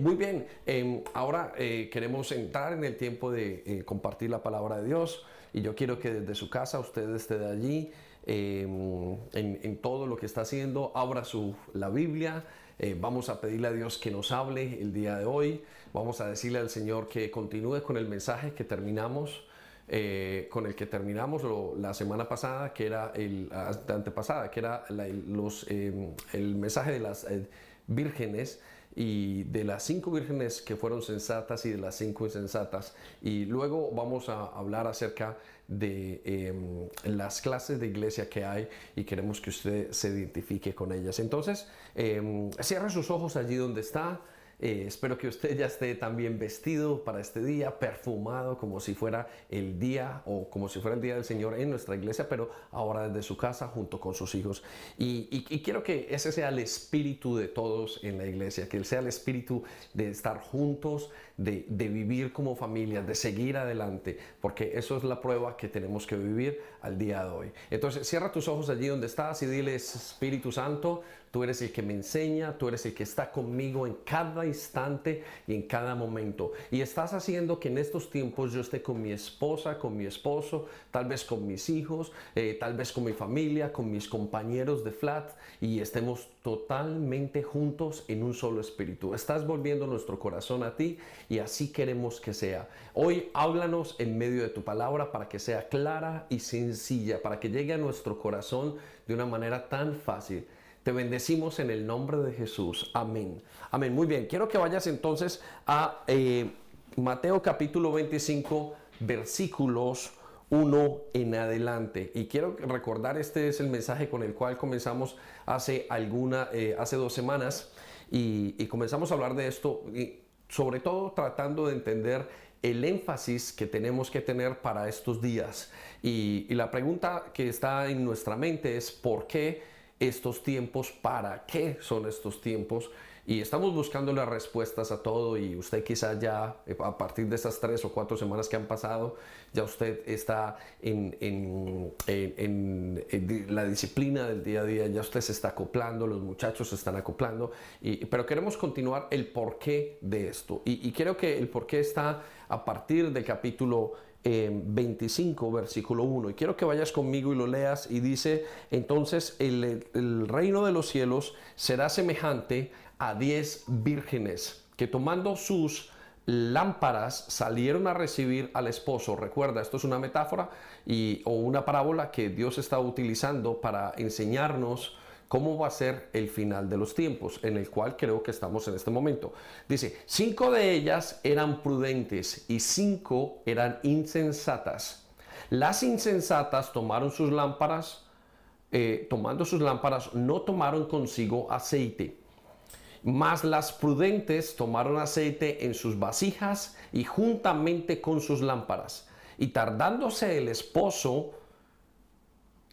Muy bien, em, ahora eh, queremos entrar en el tiempo de eh, compartir la palabra de Dios y yo quiero que desde su casa usted esté de allí em, en, todo lo que está haciendo, abra su, la Biblia, eh, vamos a pedirle a Dios que nos hable el día de hoy, vamos a decirle al Señor que continúe con el mensaje que terminamos. con el que terminamos la semana pasada, que era el antepasada, que era em, el mensaje de las vírgenes y de las cinco vírgenes que fueron sensatas y de las cinco insensatas. Y luego vamos a hablar acerca de em, las clases de iglesia que hay y queremos que usted se identifique con ellas. Entonces, eh, cierre sus ojos allí donde está. Eh, espero que usted ya esté también vestido para este día, perfumado como si fuera el día o como si fuera el día del Señor en nuestra iglesia, pero ahora desde su casa junto con sus hijos. Y, quiero que ese sea el espíritu de todos en la iglesia, que sea el espíritu de estar juntos, de, vivir como familia, de seguir adelante, porque eso es la prueba que tenemos que vivir al día de hoy. Entonces, cierra tus ojos allí donde estás y dile, Espíritu Santo, tú eres el que me enseña, tú eres el que está conmigo en cada instante y en cada momento. Y estás haciendo que en estos tiempos yo esté con mi esposa, con mi esposo, tal vez con mis hijos, eh, tal vez con mi familia, con mis compañeros de flat y estemos totalmente juntos en un solo espíritu. Estás volviendo nuestro corazón a ti y así queremos que sea. Hoy háblanos en medio de tu palabra para que sea clara y sencilla, para que llegue a nuestro corazón de una manera tan fácil te bendecimos en el nombre de Jesús. Amén. Amén. Muy bien. Quiero que vayas entonces a eh, Mateo capítulo 25, versículos 1 en adelante. Y quiero recordar, este es el mensaje con el cual comenzamos hace alguna, eh, hace dos semanas. Y, comenzamos a hablar de esto, y sobre todo tratando de entender el énfasis que tenemos que tener para estos días. Y, y la pregunta que está en nuestra mente es ¿por qué? Estos tiempos, para qué son estos tiempos. Y estamos buscando las respuestas a todo y usted quizá ya eh, a partir de esas tres o cuatro semanas que han pasado, ya usted está en, en, en, la disciplina del día a día, ya usted se está acoplando, los muchachos se están acoplando, pero queremos continuar el porqué de esto. Y, y creo que el porqué está a partir del capítulo 25, versículo 1. Y quiero que vayas conmigo y lo leas. Y dice, entonces el, el reino de los cielos será semejante a diez vírgenes que tomando sus lámparas salieron a recibir al esposo. Recuerda, esto es una metáfora y, o una parábola que Dios está utilizando para enseñarnos cómo va a ser el final de los tiempos, en el cual creo que estamos en este momento. Dice, cinco de ellas eran prudentes y cinco eran insensatas. Las insensatas tomaron sus lámparas, eh, tomando sus lámparas, no tomaron consigo aceite. Mas las prudentes tomaron aceite en sus vasijas y juntamente con sus lámparas. Y tardándose el esposo,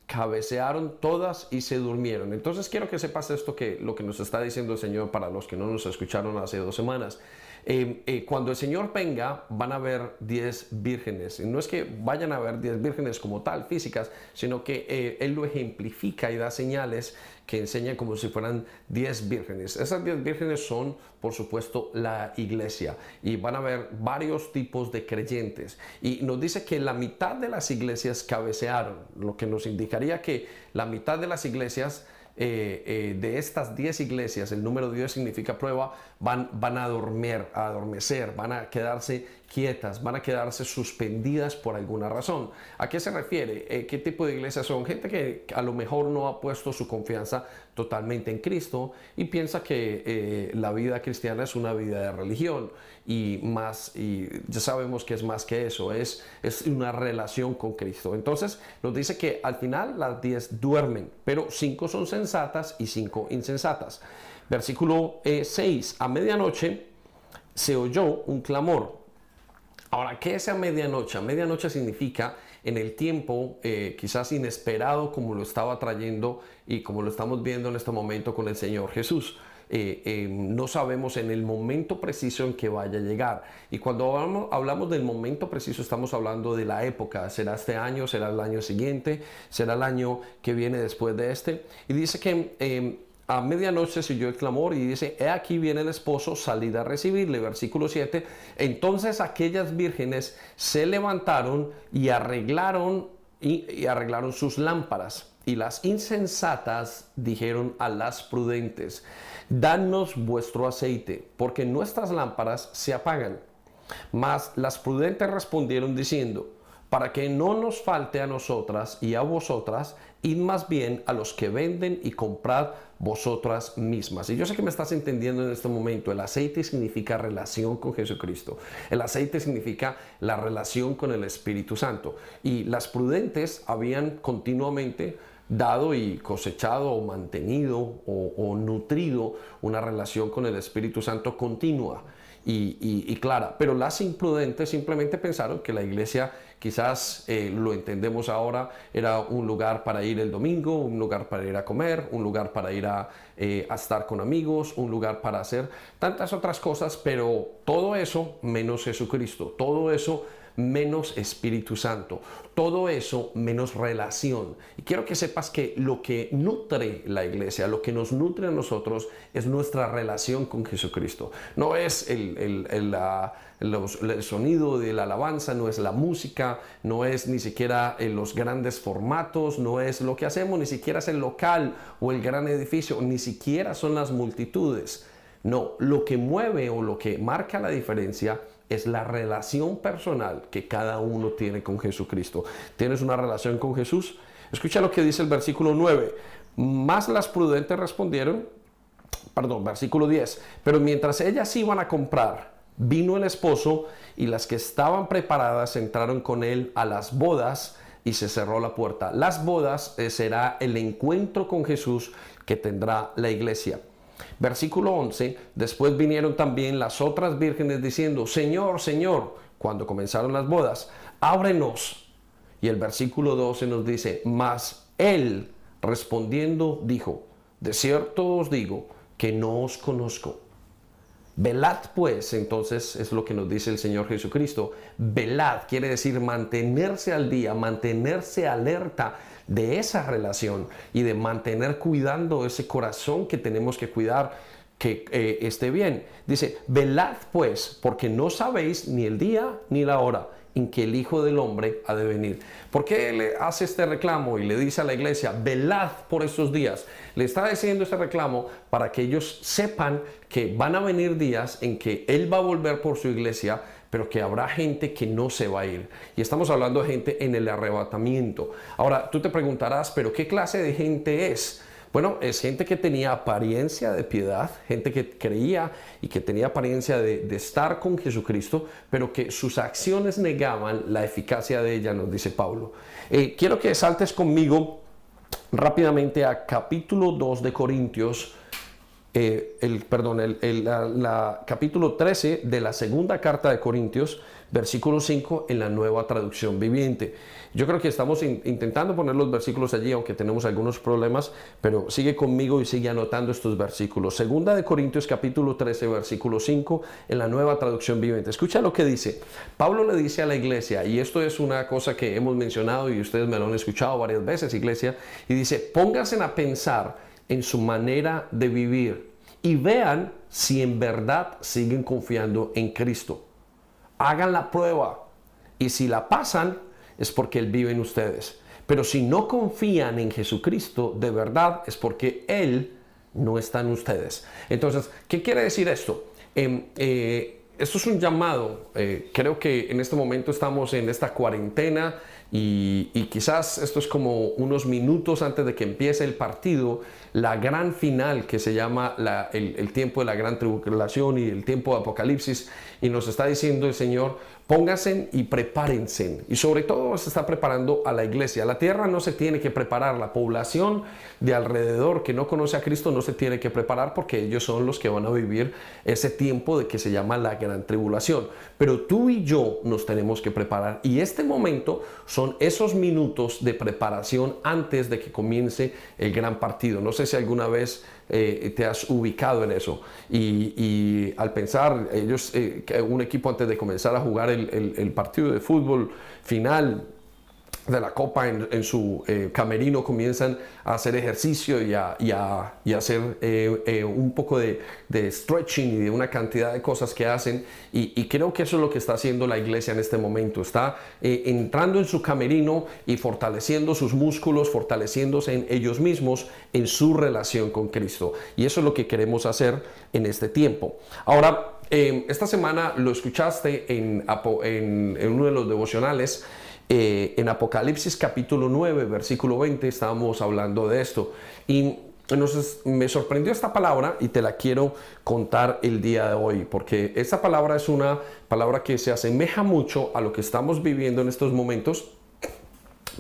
cabecearon todas y se durmieron. Entonces quiero que sepas esto que lo que nos está diciendo el Señor para los que no nos escucharon hace dos semanas. Eh, eh, cuando el Señor venga, van a haber 10 vírgenes. No es que vayan a haber 10 vírgenes como tal, físicas, sino que eh, Él lo ejemplifica y da señales que enseñan como si fueran 10 vírgenes. Esas 10 vírgenes son, por supuesto, la iglesia. Y van a haber varios tipos de creyentes. Y nos dice que la mitad de las iglesias cabecearon, lo que nos indicaría que la mitad de las iglesias eh, eh, de estas 10 iglesias, el número 10 significa prueba, van, van a dormir, a adormecer, van a quedarse quietas, van a quedarse suspendidas por alguna razón. ¿A qué se refiere? Eh, ¿Qué tipo de iglesias son? Gente que a lo mejor no ha puesto su confianza totalmente en Cristo y piensa que eh, la vida cristiana es una vida de religión y más, y ya sabemos que es más que eso, es, es una relación con Cristo. Entonces nos dice que al final las 10 duermen, pero 5 son sensatas y 5 insensatas. Versículo 6, eh, a medianoche se oyó un clamor Ahora, ¿qué es a medianoche? A medianoche significa en el tiempo eh, quizás inesperado como lo estaba trayendo y como lo estamos viendo en este momento con el Señor Jesús. Eh, eh, no sabemos en el momento preciso en que vaya a llegar. Y cuando hablamos, hablamos, del momento preciso, estamos hablando de la época. ¿Será este año? ¿Será el año siguiente? ¿Será el año que viene después de este? Y dice que a medianoche se oyó el clamor y dice, he aquí viene el esposo, salid a recibirle. Versículo 7. Entonces aquellas vírgenes se levantaron y arreglaron, y arreglaron sus lámparas. Y las insensatas dijeron a las prudentes, danos vuestro aceite, porque nuestras lámparas se apagan. Mas las prudentes respondieron diciendo, para que no nos falte a nosotras y a vosotras, id más bien a los que venden y comprad vosotras mismas. Y yo sé que me estás entendiendo en este momento, el aceite significa relación con Jesucristo. El aceite significa la relación con el Espíritu Santo. Y las prudentes habían continuamente dado y cosechado o mantenido o, nutrido una relación con el Espíritu Santo continua y, clara. Pero las imprudentes simplemente pensaron que la iglesia, quizás eh, lo entendemos ahora, era un lugar para ir el domingo, un lugar para ir a comer, un lugar para ir a, eh, a estar con amigos, un lugar para hacer tantas otras cosas, pero todo eso menos Jesucristo, todo eso menos Espíritu Santo. Todo eso menos relación. Y quiero que sepas que lo que nutre la iglesia, lo que nos nutre a nosotros es nuestra relación con Jesucristo. No es el, el, sonido de la alabanza, no es la música, no es ni siquiera en los grandes formatos, no es lo que hacemos, ni siquiera es el local o el gran edificio, ni siquiera son las multitudes. No, lo que mueve o lo que marca la diferencia es la relación personal que cada uno tiene con Jesucristo. ¿Tienes una relación con Jesús? Escucha lo que dice el versículo 9. Más las prudentes respondieron, perdón, versículo 10, pero mientras ellas iban a comprar, vino el esposo y las que estaban preparadas entraron con él a las bodas y se cerró la puerta. Las bodas eh, será el encuentro con Jesús que tendrá la iglesia. Versículo 11, después vinieron también las otras vírgenes diciendo, Señor, Señor, cuando comenzaron las bodas, ábrenos. Y el versículo 12 nos dice, mas él respondiendo dijo, de cierto os digo que no os conozco. Velad pues, entonces es lo que nos dice el Señor Jesucristo. Velad quiere decir mantenerse al día, mantenerse alerta de esa relación y de mantener cuidando ese corazón que tenemos que cuidar que eh, esté bien. Dice, velad pues, porque no sabéis ni el día ni la hora en que el Hijo del Hombre ha de venir. ¿Por qué le hace este reclamo y le dice a la iglesia, velad por estos días? Le está diciendo este reclamo para que ellos sepan que van a venir días en que Él va a volver por su iglesia pero que habrá gente que no se va a ir. Y estamos hablando de gente en el arrebatamiento. Ahora, tú te preguntarás, pero ¿qué clase de gente es? Bueno, es gente que tenía apariencia de piedad, gente que creía y que tenía apariencia de, estar con Jesucristo, pero que sus acciones negaban la eficacia de ella, nos dice Pablo. Eh, quiero que saltes conmigo rápidamente a capítulo 2 de Corintios, eh, el, perdón, el, capítulo 13 de la segunda carta de Corintios, versículo 5 en la nueva traducción viviente. Yo creo que estamos intentando poner los versículos allí, aunque tenemos algunos problemas, pero sigue conmigo y sigue anotando estos versículos. Segunda de Corintios capítulo 13, versículo 5 en la nueva traducción viviente. Escucha lo que dice. Pablo le dice a la iglesia, y esto es una cosa que hemos mencionado y ustedes me lo han escuchado varias veces, iglesia, y dice, pónganse a pensar en su manera de vivir y vean si en verdad siguen confiando en Cristo. Hagan la prueba y si la pasan es porque Él vive en ustedes. Pero si no confían en Jesucristo de verdad es porque Él no está en ustedes. Entonces, ¿qué quiere decir esto? Em, eh, esto es un llamado. Eh, creo que en este momento estamos en esta cuarentena y, quizás esto es como unos minutos antes de que empiece el partido, la gran final que se llama el, el, tiempo de la gran tribulación y el tiempo de Apocalipsis. Y nos está diciendo el Señor, Pónganse y prepárense. Y sobre todo se está preparando a la iglesia. La tierra no se tiene que preparar. La población de alrededor que no conoce a Cristo no se tiene que preparar porque ellos son los que van a vivir ese tiempo de que se llama la gran tribulación. Pero tú y yo nos tenemos que preparar. Y este momento son esos minutos de preparación antes de que comience el gran partido. No sé si alguna vez eh, te has ubicado en eso. Y, al pensar, ellos, eh, un equipo antes de comenzar a jugar el, partido de fútbol final, de la copa en, su eh, camerino comienzan a hacer ejercicio y a, y hacer eh, eh, un poco de, stretching y de una cantidad de cosas que hacen. Y, creo que eso es lo que está haciendo la iglesia en este momento. Está entrando en su camerino y fortaleciendo sus músculos fortaleciéndose en ellos mismos en su relación con Cristo. Y eso es lo que queremos hacer en este tiempo. Ahora esta semana lo escuchaste en, en uno de los devocionales eh, en Apocalipsis capítulo 9, versículo 20, estábamos hablando de esto. Y me sorprendió esta palabra y te la quiero contar el día de hoy, porque esta palabra es una palabra que se asemeja mucho a lo que estamos viviendo en estos momentos,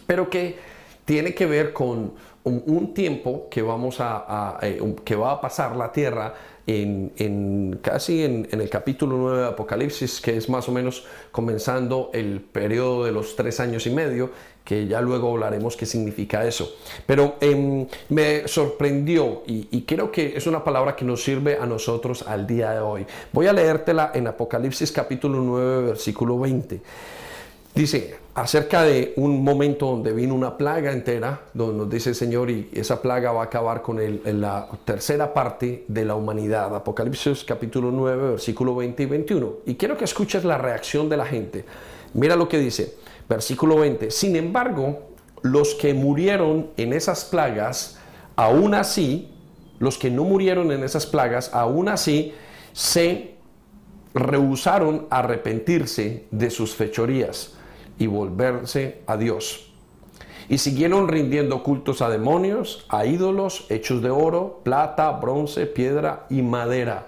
pero que tiene que ver con un, tiempo que, vamos a, eh, que va a pasar la tierra en, casi en, el capítulo 9 de Apocalipsis, que es más o menos comenzando el periodo de los tres años y medio, que ya luego hablaremos qué significa eso. Pero em, me sorprendió y, y, creo que es una palabra que nos sirve a nosotros al día de hoy. Voy a leértela en Apocalipsis capítulo 9, versículo 20. Dice acerca de un momento donde vino una plaga entera, donde nos dice el Señor, y esa plaga va a acabar con la tercera parte de la humanidad. Apocalipsis capítulo 9, versículo 20 y 21. Y quiero que escuches la reacción de la gente. Mira lo que dice, versículo 20. Sin embargo, los que murieron en esas plagas, aún así, los que no murieron en esas plagas, aún así, se rehusaron a arrepentirse de sus fechorías y volverse a Dios. Y siguieron rindiendo cultos a demonios, a ídolos hechos de oro, plata, bronce, piedra y madera.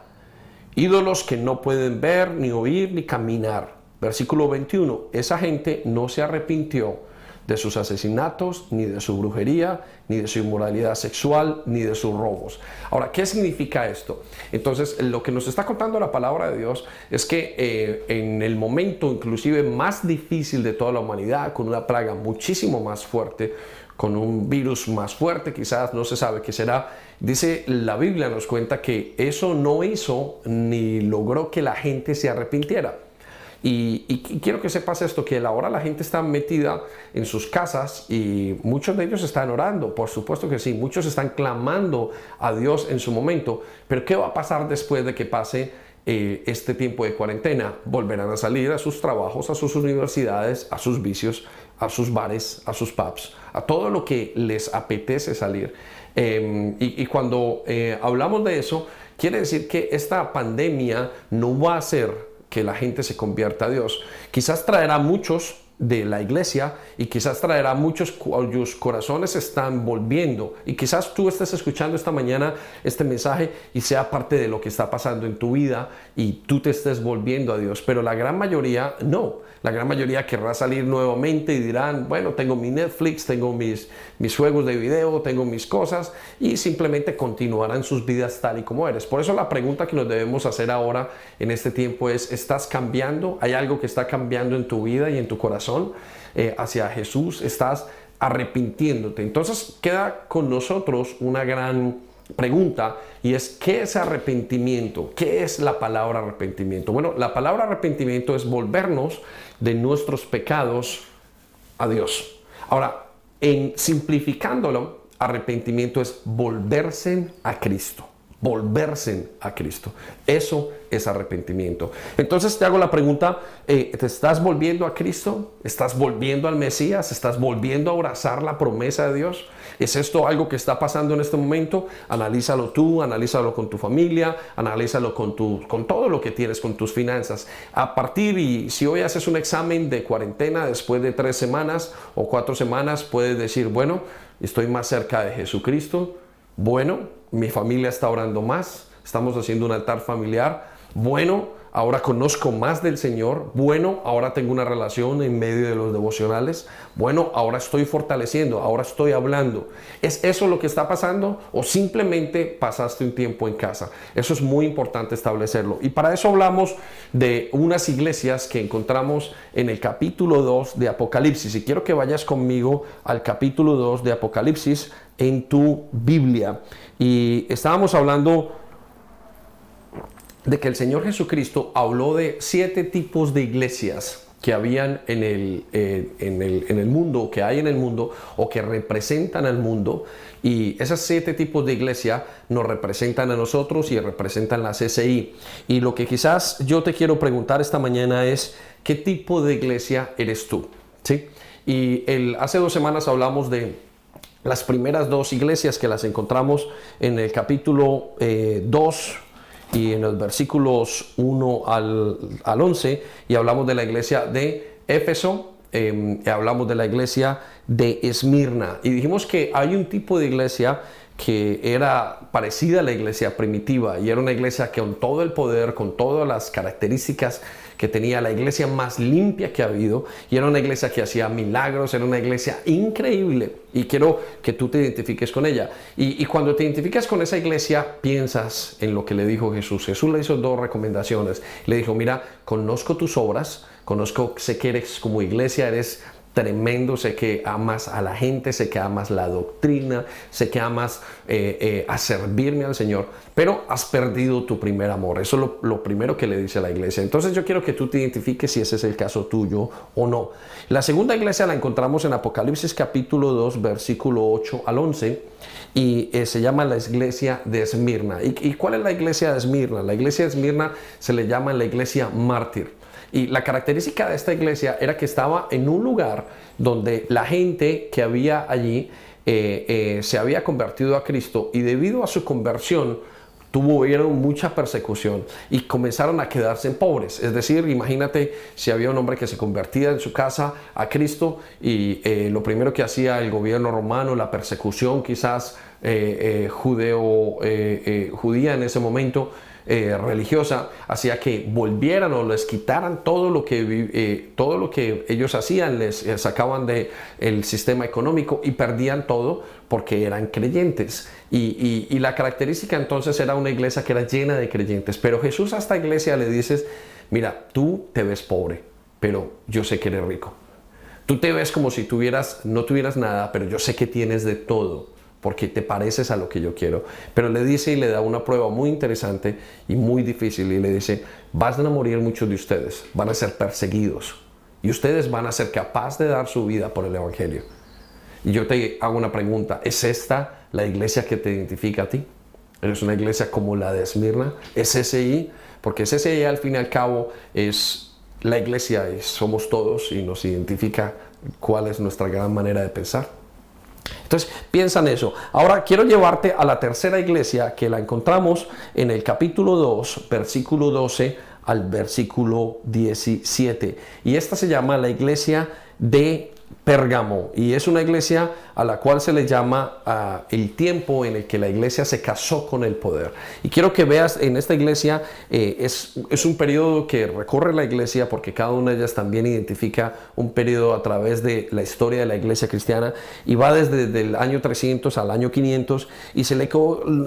Ídolos que no pueden ver, ni oír, ni caminar. Versículo 21. Esa gente no se arrepintió de sus asesinatos, ni de su brujería, ni de su inmoralidad sexual, ni de sus robos. Ahora, ¿qué significa esto? Entonces, lo que nos está contando la palabra de Dios es que eh, en el momento inclusive más difícil de toda la humanidad, con una plaga muchísimo más fuerte, con un virus más fuerte, quizás no se sabe qué será, dice la Biblia nos cuenta que eso no hizo ni logró que la gente se arrepintiera. Y, quiero que sepas esto, que ahora la gente está metida en sus casas y muchos de ellos están orando, por supuesto que sí, muchos están clamando a Dios en su momento, pero ¿qué va a pasar después de que pase eh, este tiempo de cuarentena? Volverán a salir a sus trabajos, a sus universidades, a sus vicios, a sus bares, a sus pubs, a todo lo que les apetece salir. Em, y, cuando eh, hablamos de eso, quiere decir que esta pandemia no va a ser que la gente se convierta a Dios. Quizás traerá muchos de la iglesia y quizás traerá muchos cuyos corazones están volviendo y quizás tú estés escuchando esta mañana este mensaje y sea parte de lo que está pasando en tu vida y tú te estés volviendo a Dios, pero la gran mayoría no. La gran mayoría querrá salir nuevamente y dirán, bueno, tengo mi Netflix, tengo mis, mis juegos de video, tengo mis cosas y simplemente continuarán sus vidas tal y como eres. Por eso la pregunta que nos debemos hacer ahora en este tiempo es, ¿estás cambiando? ¿Hay algo que está cambiando en tu vida y en tu corazón eh, hacia Jesús? ¿Estás arrepintiéndote? Entonces queda con nosotros una gran pregunta y es ¿qué es arrepentimiento? ¿Qué es la palabra arrepentimiento? Bueno, la palabra arrepentimiento es volvernos de nuestros pecados a Dios. Ahora, en simplificándolo, arrepentimiento es volverse a Cristo volverse a Cristo. Eso es arrepentimiento. Entonces te hago la pregunta, eh, ¿te estás volviendo a Cristo? ¿Estás volviendo al Mesías? ¿Estás volviendo a abrazar la promesa de Dios? ¿Es esto algo que está pasando en este momento? Analízalo tú, analízalo con tu familia, analízalo con, tu, con todo lo que tienes, con tus finanzas. A partir y si hoy haces un examen de cuarentena después de tres semanas o cuatro semanas, puedes decir, bueno, estoy más cerca de Jesucristo. Bueno, mi familia está orando más, estamos haciendo un altar familiar. Bueno, ahora conozco más del Señor. Bueno, ahora tengo una relación en medio de los devocionales. Bueno, ahora estoy fortaleciendo, ahora estoy hablando. ¿Es eso lo que está pasando o simplemente pasaste un tiempo en casa? Eso es muy importante establecerlo. Y para eso hablamos de unas iglesias que encontramos en el capítulo 2 de Apocalipsis. Y quiero que vayas conmigo al capítulo 2 de Apocalipsis en tu Biblia. Y estábamos hablando de que el Señor Jesucristo habló de siete tipos de iglesias que habían en el, eh, en, el, en el mundo, que hay en el mundo o que representan al mundo. Y esos siete tipos de iglesia nos representan a nosotros y representan la CCI. Y lo que quizás yo te quiero preguntar esta mañana es, ¿qué tipo de iglesia eres tú? ¿Sí? Y hace dos semanas hablamos de las primeras dos iglesias que las encontramos en el capítulo 2 eh, y en los versículos 1 al, al 11 y hablamos de la iglesia de Éfeso, eh, hablamos de la iglesia de Esmirna. Y dijimos que hay un tipo de iglesia que era parecida a la iglesia primitiva y era una iglesia que con todo el poder, con todas las características que tenía la iglesia más limpia que ha habido y era una iglesia que hacía milagros, era una iglesia increíble y quiero que tú te identifiques con ella. Y, cuando te identificas con esa iglesia, piensas en lo que le dijo Jesús. Jesús le hizo dos recomendaciones. Le dijo, mira, conozco tus obras, conozco, sé que eres como iglesia, eres tremendo, sé que amas a la gente, sé que amas la doctrina, sé que amas eh, eh, a servirme al Señor, pero has perdido tu primer amor. Eso es lo, lo, primero que le dice la iglesia. Entonces yo quiero que tú te identifiques si ese es el caso tuyo o no. La segunda iglesia la encontramos en Apocalipsis capítulo 2, versículo 8 al 11, y eh, se llama la iglesia de Esmirna. ¿Y, ¿Y cuál es la iglesia de Esmirna? La iglesia de Esmirna se le llama la iglesia mártir. Y la característica de esta iglesia era que estaba en un lugar donde la gente que había allí eh, eh, se había convertido a Cristo y debido a su conversión tuvieron mucha persecución y comenzaron a quedarse en pobres. Es decir, imagínate si había un hombre que se convertía en su casa a Cristo y eh, lo primero que hacía el gobierno romano, la persecución quizás judeo, judía en ese momento, eh, religiosa hacía que volvieran o les quitaran todo lo que, eh, todo lo que ellos hacían, les eh, sacaban del el sistema económico y perdían todo porque eran creyentes. Y, y, la característica entonces era una iglesia que era llena de creyentes. Pero Jesús a esta iglesia le dices, mira, tú te ves pobre, pero yo sé que eres rico. Tú te ves como si tuvieras, no tuvieras nada, pero yo sé que tienes de todo porque te pareces a lo que yo quiero. Pero le dice y le da una prueba muy interesante y muy difícil y le dice, van a morir muchos de ustedes, van a ser perseguidos y ustedes van a ser capaces de dar su vida por el Evangelio. Y yo te hago una pregunta, ¿es esta la iglesia que te identifica a ti? ¿Eres una iglesia como la de Esmirna? ¿Es SSI? Porque SSI al fin y al cabo es la iglesia, y somos todos y nos identifica cuál es nuestra gran manera de pensar. Entonces, piensa en eso. Ahora quiero llevarte a la tercera iglesia que la encontramos en el capítulo 2, versículo 12 al versículo 17. Y esta se llama la iglesia de Pérgamo y es una iglesia a la cual se le llama ah, el tiempo en el que la iglesia se casó con el poder. Y quiero que veas en esta iglesia eh, es, es, un periodo que recorre la iglesia porque cada una de ellas también identifica un periodo a través de la historia de la iglesia cristiana y va desde, el año 300 al año 500 y se le,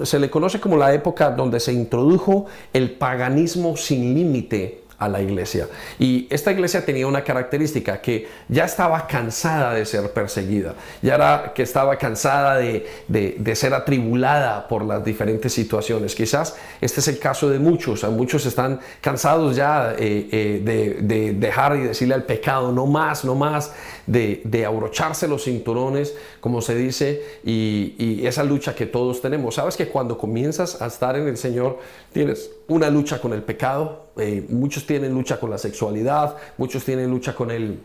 se le conoce como la época donde se introdujo el paganismo sin límite a la iglesia. Y esta iglesia tenía una característica que ya estaba cansada de ser perseguida, ya era que estaba cansada de, de, ser atribulada por las diferentes situaciones. Quizás este es el caso de muchos, muchos están cansados ya eh, eh, de, de, dejar y decirle al pecado, no más, no más, de, abrocharse los cinturones, como se dice, y, esa lucha que todos tenemos. Sabes que cuando comienzas a estar en el Señor, tienes una lucha con el pecado, eh, muchos tienen lucha con la sexualidad, muchos tienen lucha con el,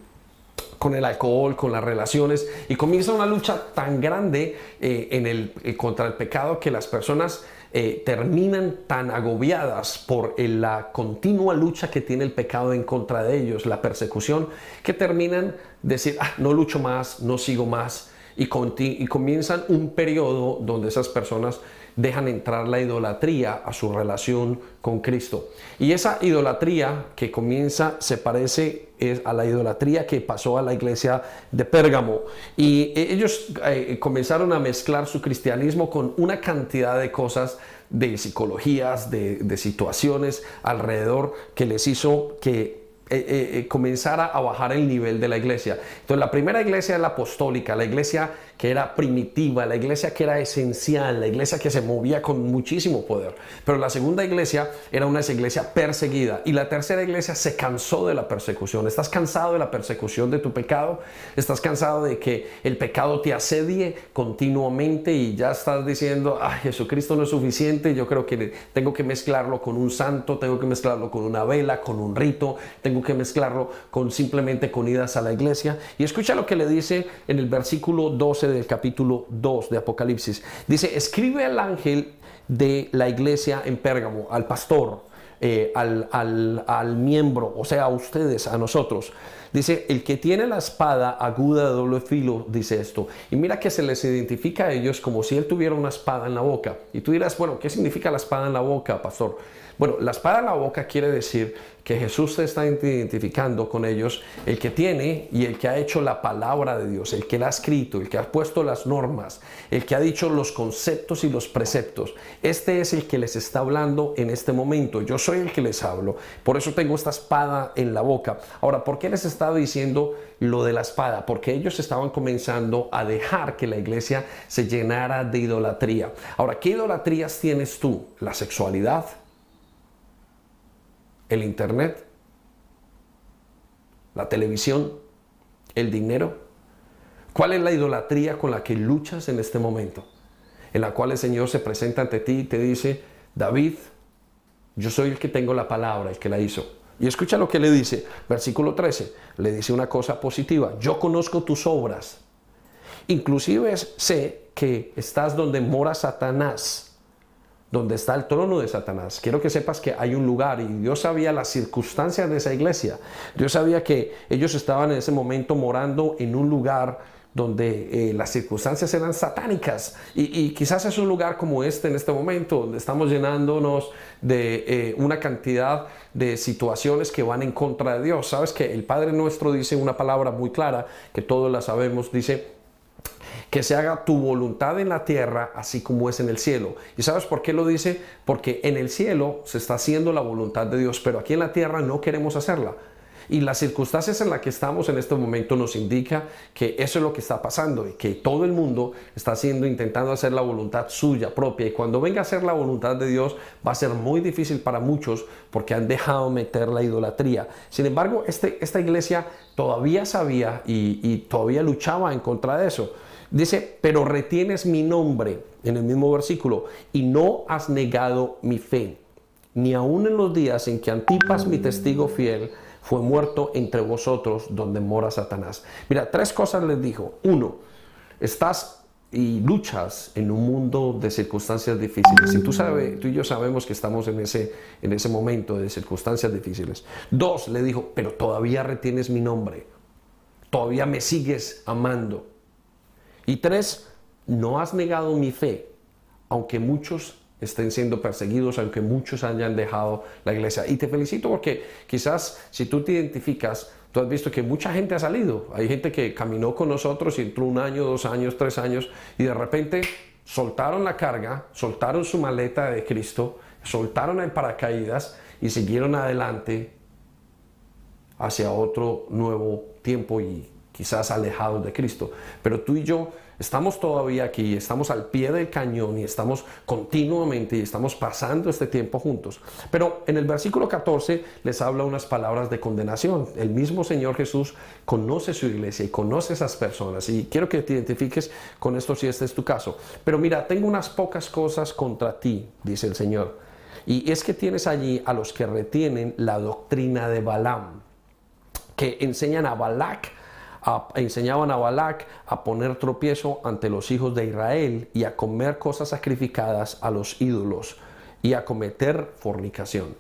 con el alcohol, con las relaciones, y comienza una lucha tan grande eh, en el, eh, contra el pecado que las personas terminan tan agobiadas por la continua lucha que tiene el pecado en contra de ellos, la persecución, que terminan decir, ah, no lucho más, no sigo más, y, y comienzan un periodo donde esas personas dejan entrar la idolatría a su relación con Cristo. Y esa idolatría que comienza se parece a la idolatría que pasó a la iglesia de Pérgamo. Y e, ellos eh, comenzaron a mezclar su cristianismo con una cantidad de cosas de psicologías, de, de situaciones alrededor que les hizo que eh, eh, comenzara a bajar el nivel de la iglesia. Entonces la primera iglesia es la apostólica, la iglesia que era primitiva, la iglesia que era esencial, la iglesia que se movía con muchísimo poder. Pero la segunda iglesia era una iglesia perseguida y la tercera iglesia se cansó de la persecución. ¿Estás cansado de la persecución de tu pecado? ¿Estás cansado de que el pecado te asedie continuamente y ya estás diciendo, ay, Jesucristo no es suficiente, yo creo que tengo que mezclarlo con un santo, tengo que mezclarlo con una vela, con un rito, tengo que mezclarlo con simplemente con idas a la iglesia? Y escucha lo que le dice en el versículo 12 del capítulo 2 de Apocalipsis. Dice, escribe al ángel de la iglesia en Pérgamo, al pastor, eh, al, al, al miembro, o sea, a ustedes, a nosotros. Dice, el que tiene la espada aguda de doble filo, dice esto. Y mira que se les identifica a ellos como si él tuviera una espada en la boca. Y tú dirás, bueno, ¿qué significa la espada en la boca, pastor? Bueno, la espada en la boca quiere decir que Jesús se está identificando con ellos, el que tiene y el que ha hecho la palabra de Dios, el que la ha escrito, el que ha puesto las normas, el que ha dicho los conceptos y los preceptos. Este es el que les está hablando en este momento. Yo soy el que les hablo. Por eso tengo esta espada en la boca. Ahora, ¿por qué les estaba diciendo lo de la espada? Porque ellos estaban comenzando a dejar que la iglesia se llenara de idolatría. Ahora, ¿qué idolatrías tienes tú? La sexualidad el Internet, la televisión, el dinero? ¿Cuál es la idolatría con la que luchas en este momento? En la cual el Señor se presenta ante ti y te dice, David, yo soy el que tengo la palabra, el que la hizo. Y escucha lo que le dice, versículo 13, le dice una cosa positiva, yo conozco tus obras, inclusive sé que estás donde mora Satanás donde está el trono de Satanás. Quiero que sepas que hay un lugar y Dios sabía las circunstancias de esa iglesia. Dios sabía que ellos estaban en ese momento morando en un lugar donde eh, las circunstancias eran satánicas. Y, quizás es un lugar como este en este momento, donde estamos llenándonos de eh, una cantidad de situaciones que van en contra de Dios. Sabes que el Padre nuestro dice una palabra muy clara, que todos la sabemos, dice, que se haga tu voluntad en la tierra así como es en el cielo. ¿Y sabes por qué lo dice? Porque en el cielo se está haciendo la voluntad de Dios, pero aquí en la tierra no queremos hacerla. Y las circunstancias en las que estamos en este momento nos indica que eso es lo que está pasando y que todo el mundo está haciendo, intentando hacer la voluntad suya propia. Y cuando venga a hacer la voluntad de Dios va a ser muy difícil para muchos porque han dejado meter la idolatría. Sin embargo, este, esta iglesia todavía sabía y todavía luchaba en contra de eso. Dice, pero retienes mi nombre en el mismo versículo y no has negado mi fe, ni aun en los días en que Antipas, mi testigo fiel, fue muerto entre vosotros donde mora Satanás. Mira, tres cosas les dijo. Uno, estás y luchas en un mundo de circunstancias difíciles. Y tú, sabes, tú y yo sabemos que estamos en ese, en ese momento de circunstancias difíciles. Dos, le dijo, pero todavía retienes mi nombre. Todavía me sigues amando. Y tres, no has negado mi fe, aunque muchos estén siendo perseguidos, aunque muchos hayan dejado la iglesia. Y te felicito porque quizás si tú te identificas, tú has visto que mucha gente ha salido. Hay gente que caminó con nosotros y entró un año, dos años, tres años y de repente soltaron la carga, soltaron su maleta de Cristo, soltaron el paracaídas y siguieron adelante hacia otro nuevo tiempo y quizás alejados de Cristo. Pero tú y yo estamos todavía aquí, estamos al pie del cañón y estamos continuamente y estamos pasando este tiempo juntos. Pero en el versículo 14 les habla unas palabras de condenación. El mismo Señor Jesús conoce su iglesia y conoce esas personas. Y quiero que te identifiques con esto si este es tu caso. Pero mira, tengo unas pocas cosas contra ti, dice el Señor. Y es que tienes allí a los que retienen la doctrina de Balaam, que enseñan a Enseñaban a Balac a poner tropiezo ante los hijos de Israel y a comer cosas sacrificadas a los ídolos y a cometer fornicación.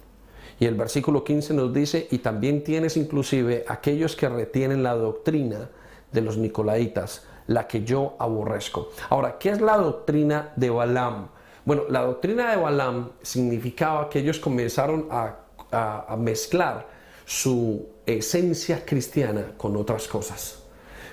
Y el versículo 15 nos dice, y también tienes inclusive aquellos que retienen la doctrina de los nicolaitas, la que yo aborrezco. Ahora, ¿qué es la doctrina de Balaam? Bueno, la doctrina de Balaam significaba que ellos comenzaron a mezclar su esencia cristiana con otras cosas.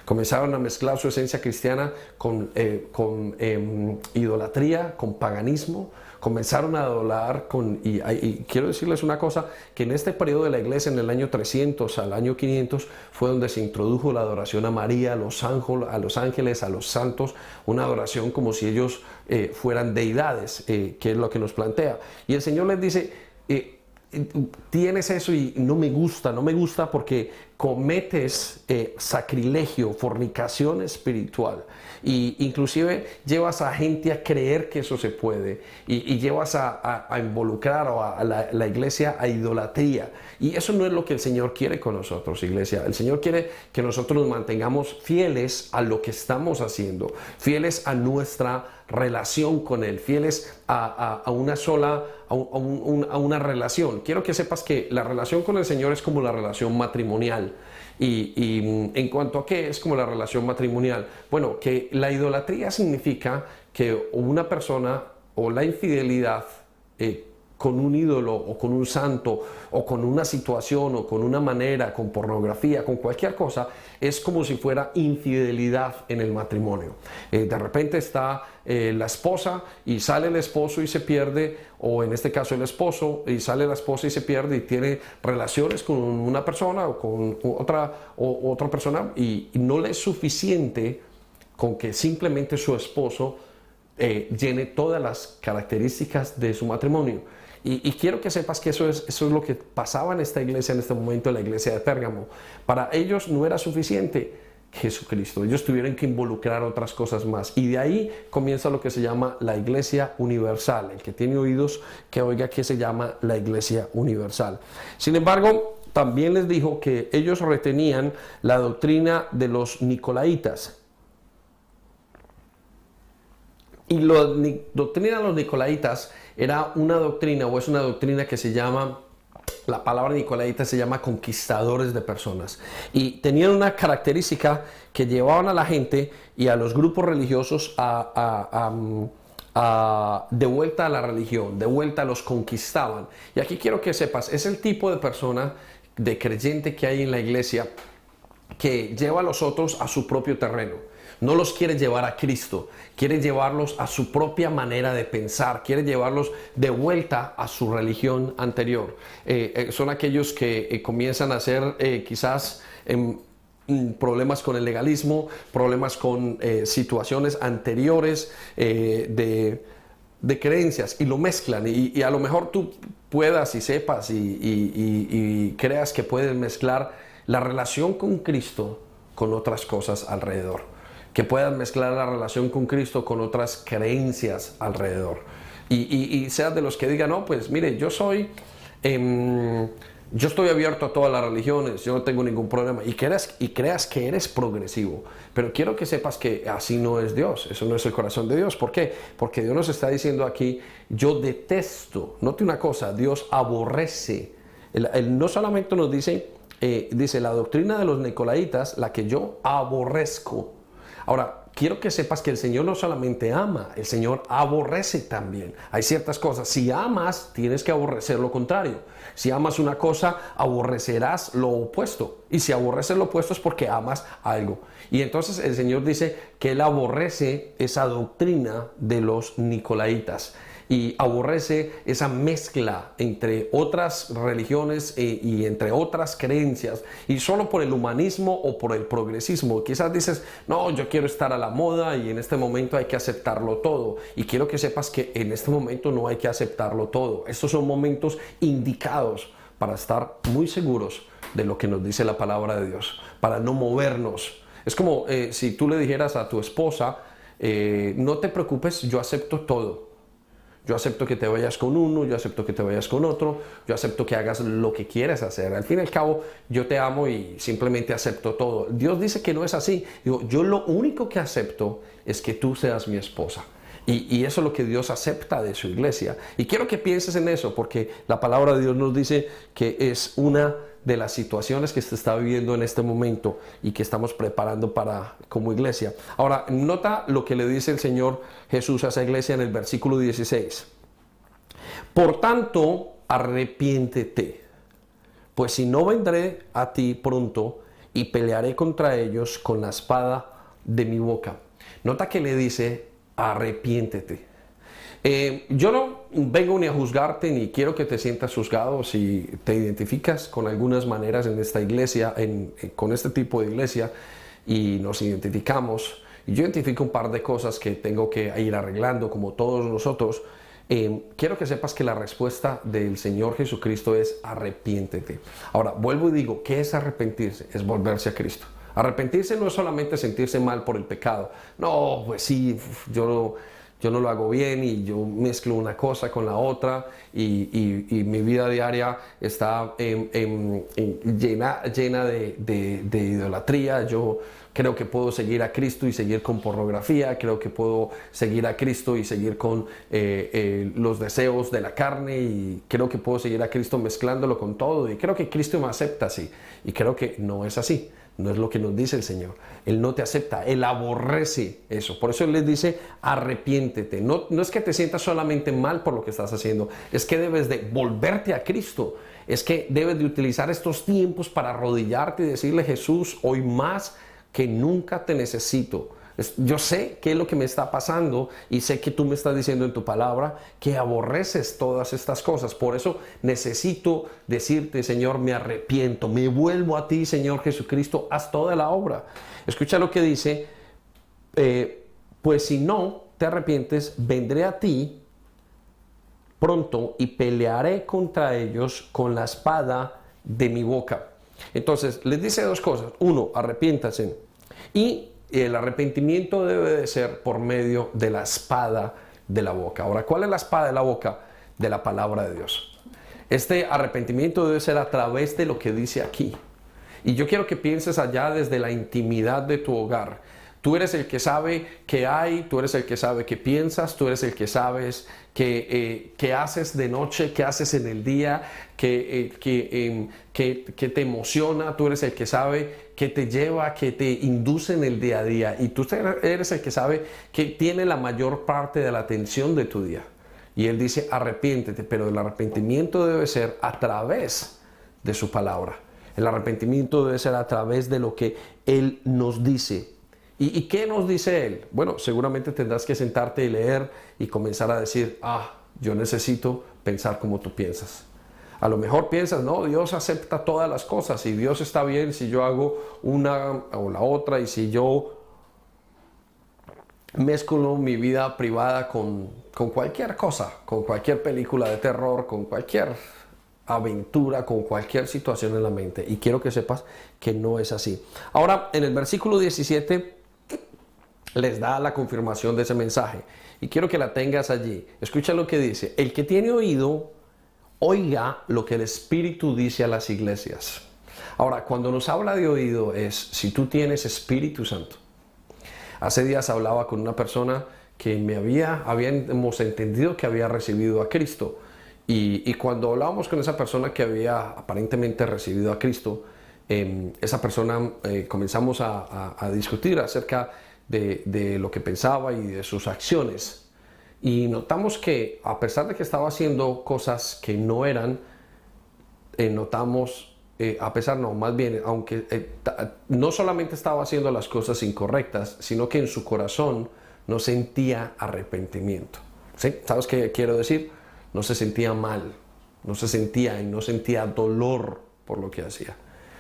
Comenzaron a mezclar su esencia cristiana con, eh, con em, idolatría, con paganismo, comenzaron a adorar con, y, quiero decirles una cosa, que en este periodo de la iglesia, en el año 300 al año 500, fue donde se introdujo la adoración a María, a los, ángeles, a los ángeles, a los santos, una adoración como si ellos eh, fueran deidades, eh, que es lo que nos plantea. Y el Señor les dice, tienes eso y no me gusta, no me gusta porque cometes sacrilegio, fornicación espiritual y inclusive llevas a gente a creer que eso se puede y, llevas a, involucrar a, la, iglesia a idolatría. Y eso no es lo que el Señor quiere con nosotros, iglesia. El Señor quiere que nosotros nos mantengamos fieles a lo que estamos haciendo, fieles a nuestra relación con Él, fieles a, una sola, a, una relación. Quiero que sepas que la relación con el Señor es como la relación matrimonial. Y, mm, en cuanto a qué es como la relación matrimonial, bueno, que la idolatría significa que una persona o la infidelidad eh, con un ídolo o con un santo o con una situación o con una manera, con pornografía, con cualquier cosa, es como si fuera infidelidad en el matrimonio. Eh, de repente está eh, la esposa y sale el esposo y se pierde, o en este caso el esposo y sale la esposa y se pierde y tiene relaciones con una persona o con otra, o, otra persona y, no le es suficiente con que simplemente su esposo eh, llene todas las características de su matrimonio y, quiero que sepas que eso es, eso es lo que pasaba en esta iglesia en este momento, en la iglesia de Pérgamo. Para ellos no era suficiente Jesucristo. Ellos tuvieron que involucrar otras cosas más. Y de ahí comienza lo que se llama la iglesia universal. El que tiene oídos, que oiga que se llama la iglesia universal. Sin embargo, también les dijo que ellos retenían la doctrina de los nicolaitas. Y la doctrina de los nicolaitas era una doctrina o es una doctrina que se llama la palabra nicolaita se llama conquistadores de personas. Y tenían una característica que llevaban a la gente y a los grupos religiosos a, de vuelta a la religión, de vuelta los conquistaban. Y aquí quiero que sepas, es el tipo de persona, de creyente que hay en la iglesia, que lleva a los otros a su propio terreno no los quiere llevar a Cristo, quiere llevarlos a su propia manera de pensar, quiere llevarlos de vuelta a su religión anterior. Eh, eh, son aquellos que eh, comienzan a hacer quizás em, mm, problemas con el legalismo, problemas con situaciones anteriores de, creencias y lo mezclan y, a lo mejor tú puedas y sepas y creas que puedes mezclar la relación con Cristo con otras cosas alrededor que puedan mezclar la relación con Cristo con otras creencias alrededor. Y, y, seas de los que digan, no, pues mire, yo soy, em, yo estoy abierto a todas las religiones, yo no tengo ningún problema. Y creas, y creas que eres progresivo. Pero quiero que sepas que así no es Dios, eso no es el corazón de Dios. ¿Por qué? Porque Dios nos está diciendo aquí, yo detesto, note una cosa, Dios aborrece. Él, no solamente nos dice, eh, dice la doctrina de los nicolaitas, la que yo aborrezco. Ahora, quiero que sepas que el Señor no solamente ama, el Señor aborrece también. Hay ciertas cosas. Si amas, tienes que aborrecer lo contrario. Si amas una cosa, aborrecerás lo opuesto. Y si aborreces lo opuesto es porque amas algo. Y entonces el Señor dice que Él aborrece esa doctrina de los nicolaitas y aborrece esa mezcla entre otras religiones eh, y entre otras creencias y solo por el humanismo o por el progresismo. Quizás dices, no, yo quiero estar a la moda y en este momento hay que aceptarlo todo. Y quiero que sepas que en este momento no hay que aceptarlo todo. Estos son momentos indicados para estar muy seguros de lo que nos dice la palabra de Dios, para no movernos. Es como eh, si tú le dijeras a tu esposa, eh, no te preocupes, yo acepto todo. Yo acepto que te vayas con uno, yo acepto que te vayas con otro, yo acepto que hagas lo que quieras hacer. Al fin y al cabo, yo te amo y simplemente acepto todo. Dios dice que no es así. Digo, yo lo único que acepto es que tú seas mi esposa. Y, y, eso es lo que Dios acepta de su iglesia. Y quiero que pienses en eso, porque la palabra de Dios nos dice que es una de las situaciones que se está viviendo en este momento y que estamos preparando para como iglesia. Ahora, nota lo que le dice el Señor Jesús a esa iglesia en el versículo 16. Por tanto, arrepiéntete, pues si no vendré a ti pronto y pelearé contra ellos con la espada de mi boca. Nota que le dice, arrepiéntete. Eh, yo no vengo ni a juzgarte ni quiero que te sientas juzgado si te identificas con algunas maneras en esta iglesia, con este tipo de iglesia y nos identificamos. Yo identifico un par de cosas que tengo que ir arreglando como todos nosotros. Eh, quiero que sepas que la respuesta del Señor Jesucristo es arrepiéntete. Ahora, vuelvo y digo, ¿qué es arrepentirse? Es volverse a Cristo. Arrepentirse no es solamente sentirse mal por el pecado. No, pues sí, yo yo no lo hago bien y yo mezclo una cosa con la otra y, mi vida diaria está llena, llena de, idolatría. Yo creo que puedo seguir a Cristo y seguir con pornografía, creo que puedo seguir a Cristo y seguir con eh, eh, los deseos de la carne y creo que puedo seguir a Cristo mezclándolo con todo y creo que Cristo me acepta así y creo que no es así. No es lo que nos dice el Señor. Él no te acepta, Él aborrece eso. Por eso Él les dice, arrepiéntete. No, no es que te sientas solamente mal por lo que estás haciendo, es que debes de volverte a Cristo. Es que debes de utilizar estos tiempos para arrodillarte y decirle, Jesús, hoy más que nunca te necesito. Yo sé qué es lo que me está pasando y sé que tú me estás diciendo en tu palabra que aborreces todas estas cosas. Por eso necesito decirte, Señor, me arrepiento, me vuelvo a ti, Señor Jesucristo, haz toda la obra. Escucha lo que dice, eh, pues si no te arrepientes, vendré a ti pronto y pelearé contra ellos con la espada de mi boca. Entonces, les dice dos cosas. Uno, arrepiéntase. Y el arrepentimiento debe de ser por medio de la espada de la boca. Ahora, ¿cuál es la espada de la boca? De la palabra de Dios. Este arrepentimiento debe ser a través de lo que dice aquí. Y yo quiero que pienses allá desde la intimidad de tu hogar. Tú eres el que sabe qué hay, tú eres el que sabe qué piensas, tú eres el que sabes qué, eh, haces de noche, qué haces en el día, qué, eh, em, que, te emociona, tú eres el que sabe qué te lleva, qué te induce en el día a día. Y tú eres el que sabe que tiene la mayor parte de la atención de tu día. Y Él dice, arrepiéntete, pero el arrepentimiento debe ser a través de su palabra. El arrepentimiento debe ser a través de lo que Él nos dice ¿Y, qué nos dice Él? Bueno, seguramente tendrás que sentarte y leer y comenzar a decir, ah, yo necesito pensar como tú piensas. A lo mejor piensas, no, Dios acepta todas las cosas y Dios está bien si yo hago una o la otra y si yo mezclo mi vida privada con, con cualquier cosa, con cualquier película de terror, con cualquier aventura, con cualquier situación en la mente. Y quiero que sepas que no es así. Ahora, en el versículo 17 les da la confirmación de ese mensaje. Y quiero que la tengas allí. Escucha lo que dice. El que tiene oído, oiga lo que el Espíritu dice a las iglesias. Ahora, cuando nos habla de oído es si tú tienes Espíritu Santo. Hace días hablaba con una persona que me había, habíamos entendido que había recibido a Cristo. Y, cuando hablábamos con esa persona que había aparentemente recibido a Cristo, em, esa persona eh, comenzamos a discutir acerca de, lo que pensaba y de sus acciones. Y notamos que a pesar de que estaba haciendo cosas que no eran, eh, notamos, eh, a pesar no, más bien, aunque eh, no solamente estaba haciendo las cosas incorrectas, sino que en su corazón no sentía arrepentimiento. ¿Sí? ¿Sabes qué quiero decir? No se sentía mal, no se sentía y no sentía dolor por lo que hacía.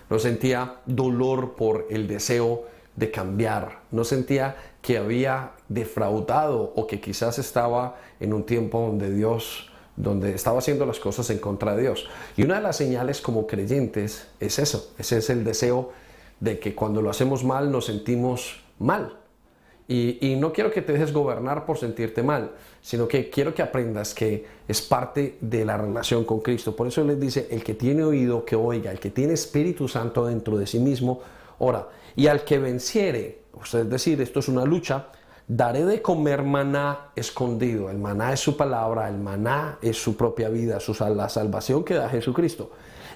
No sentía dolor por el deseo de cambiar, no sentía que había defraudado o que quizás estaba en un tiempo donde Dios, donde estaba haciendo las cosas en contra de Dios. Y una de las señales como creyentes es eso, ese es el deseo de que cuando lo hacemos mal nos sentimos mal. Y, no quiero que te dejes gobernar por sentirte mal, sino que quiero que aprendas que es parte de la relación con Cristo. Por eso les dice, el que tiene oído, que oiga, el que tiene Espíritu Santo dentro de sí mismo, ora. Y al que venciere, es decir, esto es una lucha, daré de comer maná escondido. El maná es su palabra, el maná es su propia vida, su, la salvación que da Jesucristo.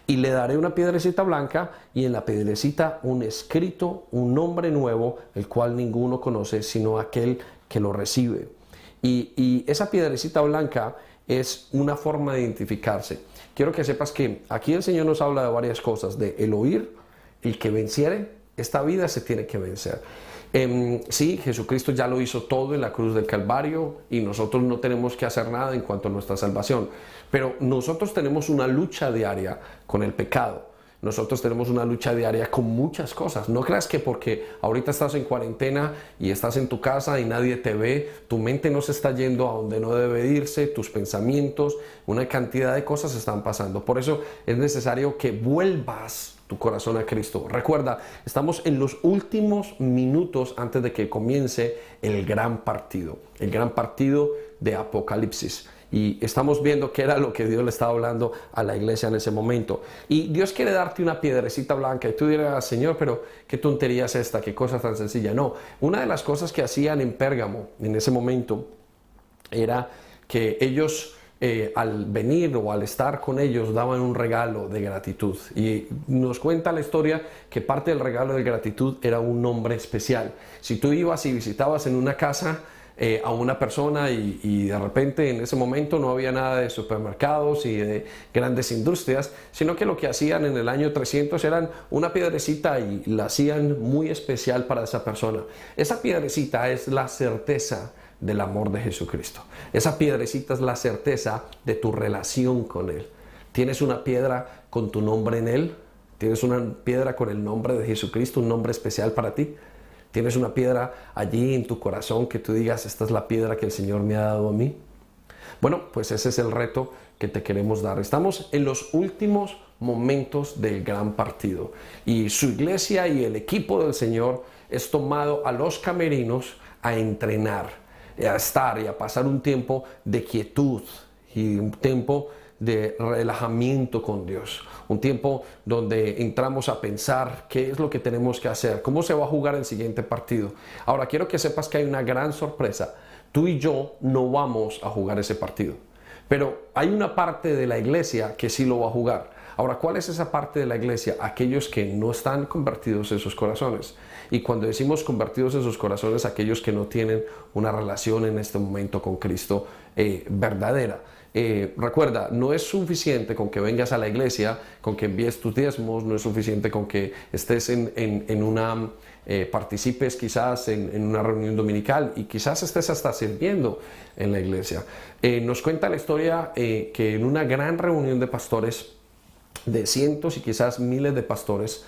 Y le daré una piedrecita blanca y en la piedrecita un escrito, un nombre nuevo, el cual ninguno conoce sino aquel que lo recibe. Y, y esa piedrecita blanca es una forma de identificarse. Quiero que sepas que aquí el Señor nos habla de varias cosas, de el oír, el que venciere, esta vida se tiene que vencer. Em, sí, Jesucristo ya lo hizo todo en la cruz del Calvario y nosotros no tenemos que hacer nada en cuanto a nuestra salvación, pero nosotros tenemos una lucha diaria con el pecado. Nosotros tenemos una lucha diaria con muchas cosas. No creas que porque ahorita estás en cuarentena y estás en tu casa y nadie te ve, tu mente no se está yendo a donde no debe irse, tus pensamientos, una cantidad de cosas están pasando. Por eso es necesario que vuelvas tu corazón a Cristo. Recuerda, estamos en los últimos minutos antes de que comience el gran partido, el gran partido de Apocalipsis. Y estamos viendo qué era lo que Dios le estaba hablando a la iglesia en ese momento. Y Dios quiere darte una piedrecita blanca y tú dirás, Señor, pero qué tontería es esta, qué cosa tan sencilla. No, una de las cosas que hacían en Pérgamo en ese momento era que ellos eh, al venir o al estar con ellos daban un regalo de gratitud. Y nos cuenta la historia que parte del regalo de gratitud era un nombre especial. Si tú ibas y visitabas en una casa, eh, a una persona y, y, de repente en ese momento no había nada de supermercados y de grandes industrias, sino que lo que hacían en el año 300 eran una piedrecita y la hacían muy especial para esa persona. Esa piedrecita es la certeza del amor de Jesucristo. Esa piedrecita es la certeza de tu relación con Él. ¿Tienes una piedra con tu nombre en Él? ¿Tienes una piedra con el nombre de Jesucristo, un nombre especial para ti? ¿Tienes una piedra allí en tu corazón que tú digas, esta es la piedra que el Señor me ha dado a mí? Bueno, pues ese es el reto que te queremos dar. Estamos en los últimos momentos del gran partido y su iglesia y el equipo del Señor es tomado a los camerinos a entrenar a estar y a pasar un tiempo de quietud y un tiempo de relajamiento con Dios, un tiempo donde entramos a pensar qué es lo que tenemos que hacer, cómo se va a jugar el siguiente partido. Ahora quiero que sepas que hay una gran sorpresa. Tú y yo no vamos a jugar ese partido, pero hay una parte de la iglesia que sí lo va a jugar. Ahora, ¿cuál es esa parte de la iglesia? Aquellos que no están convertidos en sus corazones. Y cuando decimos convertidos en sus corazones, aquellos que no tienen una relación en este momento con Cristo eh, verdadera. Eh, recuerda, no es suficiente con que vengas a la iglesia, con que envíes tus diezmos, no es suficiente con que estés en, una, eh, participes quizás en, una reunión dominical y quizás estés hasta sirviendo en la iglesia. nos cuenta la historia que en una gran reunión de pastores, de cientos y quizás miles de pastores,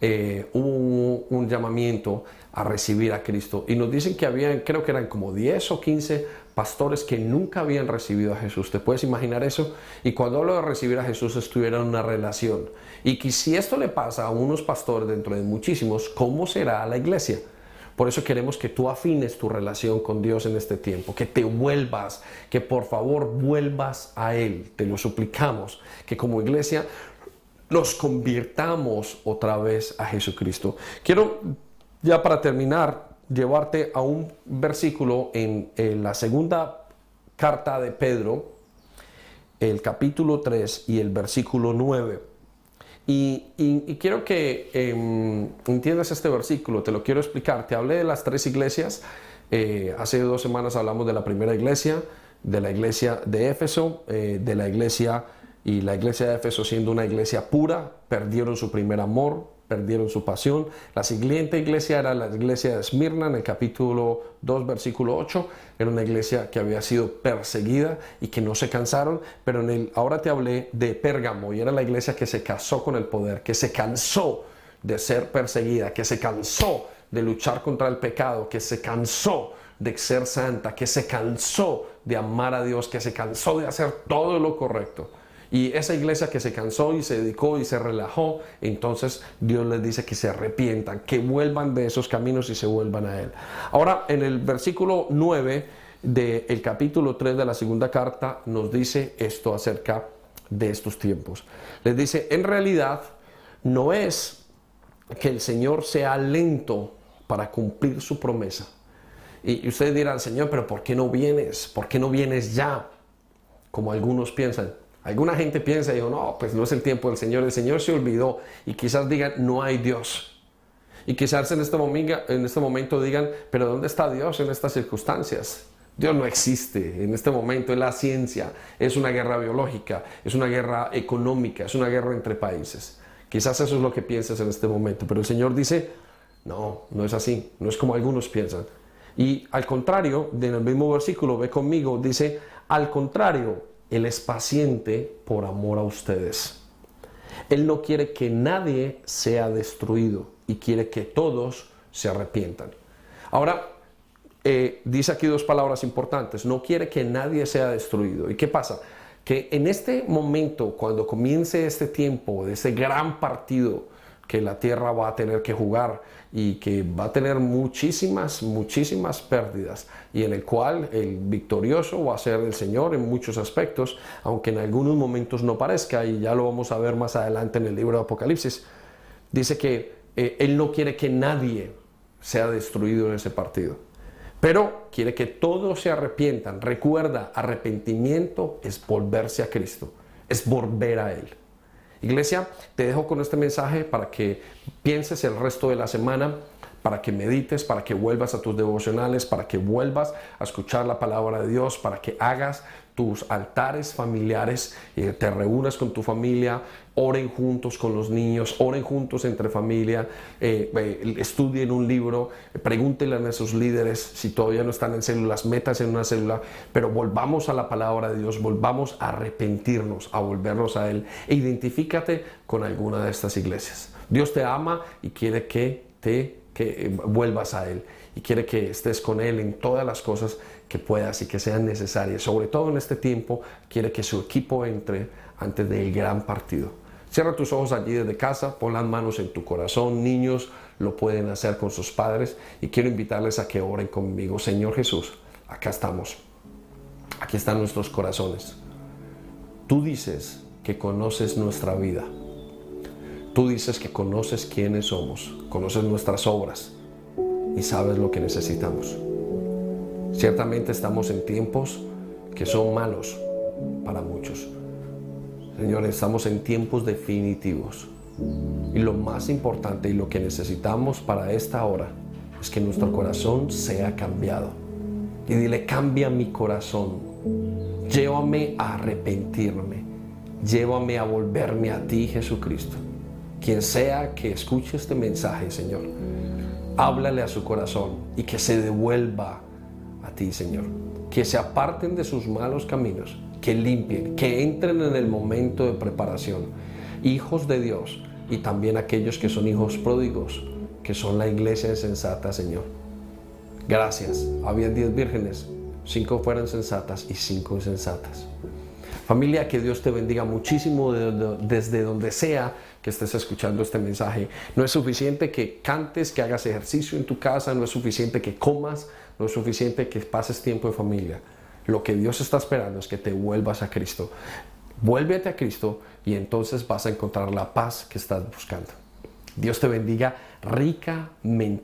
eh, hubo un, llamamiento a recibir a Cristo. Y nos dicen que habían, creo que eran como 10 o 15 pastores que nunca habían recibido a Jesús. ¿Te puedes imaginar eso? Y cuando hablo de recibir a Jesús, estuvieron en una relación. Y que si esto le pasa a unos pastores dentro de muchísimos, ¿cómo será la iglesia? Por eso queremos que tú afines tu relación con Dios en este tiempo, que te vuelvas, que por favor vuelvas a Él. Te lo suplicamos, que como iglesia los convirtamos otra vez a Jesucristo. Quiero, ya para terminar, llevarte a un versículo en, la segunda carta de Pedro, el capítulo 3 y el versículo 9. Y, quiero que em, entiendas este versículo, te lo quiero explicar. Te hablé de las tres iglesias. Eh, hace dos semanas hablamos de la primera iglesia, de la iglesia de Éfeso, eh, de la iglesia y la iglesia de Éfeso siendo una iglesia pura, perdieron su primer amor, perdieron su pasión. La siguiente iglesia era la iglesia de Esmirna en el capítulo 2, versículo 8. Era una iglesia que había sido perseguida y que no se cansaron, pero en el, ahora te hablé de Pérgamo y era la iglesia que se casó con el poder, que se cansó de ser perseguida, que se cansó de luchar contra el pecado, que se cansó de ser santa, que se cansó de amar a Dios, que se cansó de hacer todo lo correcto. Y esa iglesia que se cansó y se dedicó y se relajó, entonces Dios les dice que se arrepientan, que vuelvan de esos caminos y se vuelvan a Él. Ahora, en el versículo 9 del capítulo 3 de la segunda carta nos dice esto acerca de estos tiempos. Les dice, en realidad no es que el Señor sea lento para cumplir su promesa. Y ustedes dirán, Señor, pero ¿por qué no vienes? ¿Por qué no vienes ya? Como algunos piensan. Alguna gente piensa, digo, no, pues no es el tiempo del Señor, el Señor se olvidó y quizás digan, no hay Dios. Y quizás en este, momento, en este momento digan, pero ¿dónde está Dios en estas circunstancias? Dios no existe en este momento, es la ciencia, es una guerra biológica, es una guerra económica, es una guerra entre países. Quizás eso es lo que piensas en este momento, pero el Señor dice, no, no es así, no es como algunos piensan. Y al contrario, en el mismo versículo, ve conmigo, dice, al contrario, Él es paciente por amor a ustedes. Él no quiere que nadie sea destruido y quiere que todos se arrepientan. Ahora, eh, dice aquí dos palabras importantes. No quiere que nadie sea destruido. ¿Y qué pasa? Que en este momento, cuando comience este tiempo de ese gran partido que la tierra va a tener que jugar y que va a tener muchísimas, muchísimas pérdidas y en el cual el victorioso va a ser el Señor en muchos aspectos, aunque en algunos momentos no parezca y ya lo vamos a ver más adelante en el libro de Apocalipsis. Dice que eh, Él no quiere que nadie sea destruido en ese partido, pero quiere que todos se arrepientan. Recuerda, arrepentimiento es volverse a Cristo, es volver a Él. Iglesia, te dejo con este mensaje para que pienses el resto de la semana, para que medites, para que vuelvas a tus devocionales, para que vuelvas a escuchar la palabra de Dios, para que hagas tus altares familiares, eh, te reúnas con tu familia, oren juntos con los niños, oren juntos entre familia, eh, eh, estudien un libro, pregúntenle a esos líderes si todavía no están en células, metas en una célula, pero volvamos a la palabra de Dios, volvamos a arrepentirnos, a volvernos a Él e identifícate con alguna de estas iglesias. Dios te ama y quiere que te que vuelvas a Él y quiere que estés con Él en todas las cosas que puedas y que sean necesarias. Sobre todo en este tiempo, quiere que su equipo entre antes del gran partido. Cierra tus ojos allí desde casa, pon las manos en tu corazón. Niños lo pueden hacer con sus padres y quiero invitarles a que oren conmigo. Señor Jesús, acá estamos. Aquí están nuestros corazones. Tú dices que conoces nuestra vida. Tú dices que conoces quiénes somos, conoces nuestras obras y sabes lo que necesitamos. Ciertamente estamos en tiempos que son malos para muchos. Señor, estamos en tiempos definitivos. Y lo más importante y lo que necesitamos para esta hora es que nuestro corazón sea cambiado. Y dile, cambia mi corazón. Llévame a arrepentirme. Llévame a volverme a ti, Jesucristo. Quien sea que escuche este mensaje, Señor, háblale a su corazón y que se devuelva a ti, Señor. Que se aparten de sus malos caminos, que limpien, que entren en el momento de preparación. Hijos de Dios y también aquellos que son hijos pródigos, que son la iglesia sensata, Señor. Gracias. Había diez vírgenes, cinco fueron sensatas y cinco insensatas. Familia, que Dios te bendiga muchísimo desde donde sea que estés escuchando este mensaje. No es suficiente que cantes, que hagas ejercicio en tu casa, no es suficiente que comas, no es suficiente que pases tiempo en familia. Lo que Dios está esperando es que te vuelvas a Cristo. Vuélvete a Cristo y entonces vas a encontrar la paz que estás buscando. Dios te bendiga ricamente.